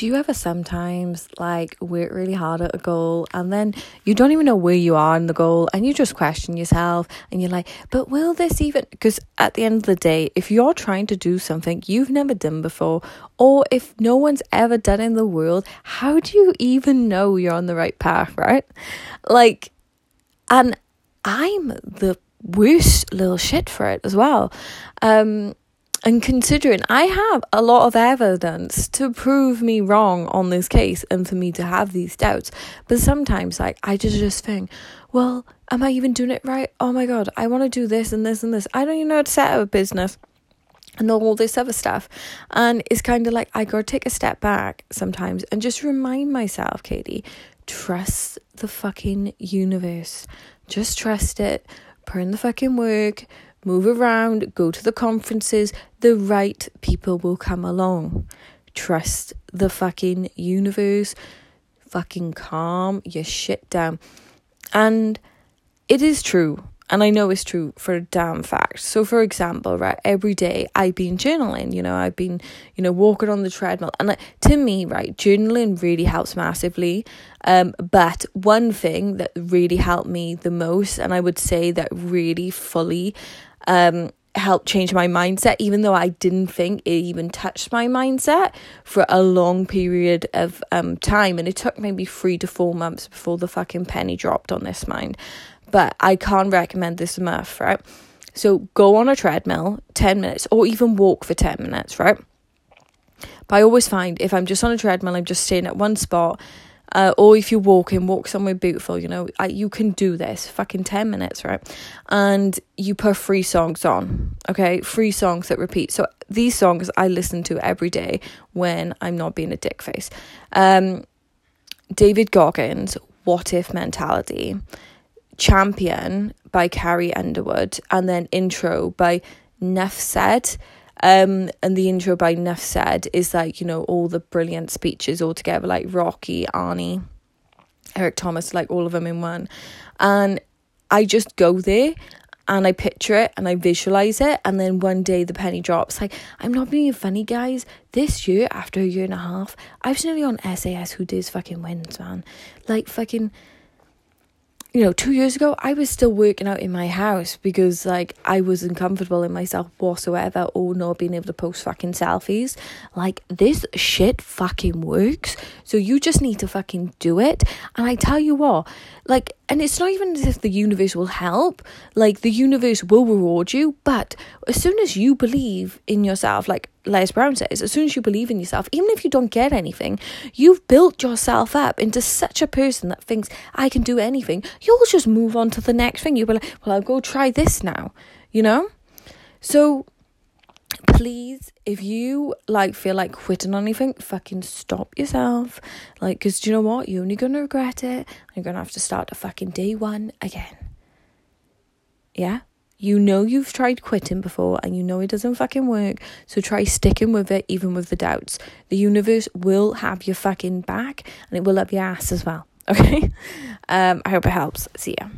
do you ever sometimes like work really hard at a goal and then you don't even know where you are in the goal and you just question yourself and you're like, but will this even? Because at the end of the day, if you're trying to do something you've never done before, or if no one's ever done in the world, how do you even know you're on the right path, right? Like, and I'm the worst little shit for it as well. Um, and considering I have a lot of evidence to prove me wrong on this case and for me to have these doubts, but sometimes like I just just think, well, am I even doing it right? Oh my god, I want to do this and this and this. I don't even know how to set up a business and all this other stuff. And it's kind of like I gotta take a step back sometimes and just remind myself, Katie, trust the fucking universe. Just trust it. Put in the fucking work move around, go to the conferences, the right people will come along. Trust the fucking universe. Fucking calm your shit down. And it is true. And I know it's true for a damn fact. So, for example, right, every day I've been journaling, you know, I've been, you know, walking on the treadmill. And like, to me, right, journaling really helps massively. Um, but one thing that really helped me the most, and I would say that really fully um, helped change my mindset, even though I didn't think it even touched my mindset for a long period of um, time. And it took maybe three to four months before the fucking penny dropped on this mind. But I can't recommend this enough, right? So go on a treadmill 10 minutes or even walk for 10 minutes, right? But I always find if I'm just on a treadmill, I'm just staying at one spot uh, or if you're walking, walk somewhere beautiful, you know, I, you can do this fucking 10 minutes, right? And you put free songs on, okay? Free songs that repeat. So these songs I listen to every day when I'm not being a dick face. Um, David Goggins, What If Mentality, Champion by Carrie Underwood, and then Intro by Nuff Said. Um, and the intro by Nuff Said is like, you know, all the brilliant speeches all together, like Rocky, Arnie, Eric Thomas, like all of them in one. And I just go there and I picture it and I visualize it, and then one day the penny drops. Like, I'm not being funny, guys. This year, after a year and a half, I was nearly on SAS Who Dares Fucking Wins, man. Like, fucking you know, two years ago, I was still working out in my house because, like, I wasn't comfortable in myself whatsoever or not being able to post fucking selfies. Like, this shit fucking works. So you just need to fucking do it. And I tell you what, like, and it's not even as if the universe will help. Like, the universe will reward you. But as soon as you believe in yourself, like, Les Brown says, as soon as you believe in yourself, even if you don't get anything, you've built yourself up into such a person that thinks, I can do anything. You'll just move on to the next thing. You'll be like, well, I'll go try this now, you know? So please, if you like feel like quitting on anything, fucking stop yourself. Like, because do you know what? You're only to regret it. You're to have to start a fucking day one again. Yeah? You know you've tried quitting before and you know it doesn't fucking work. So try sticking with it, even with the doubts. The universe will have your fucking back and it will have your ass as well. Okay? Um, I hope it helps. See ya.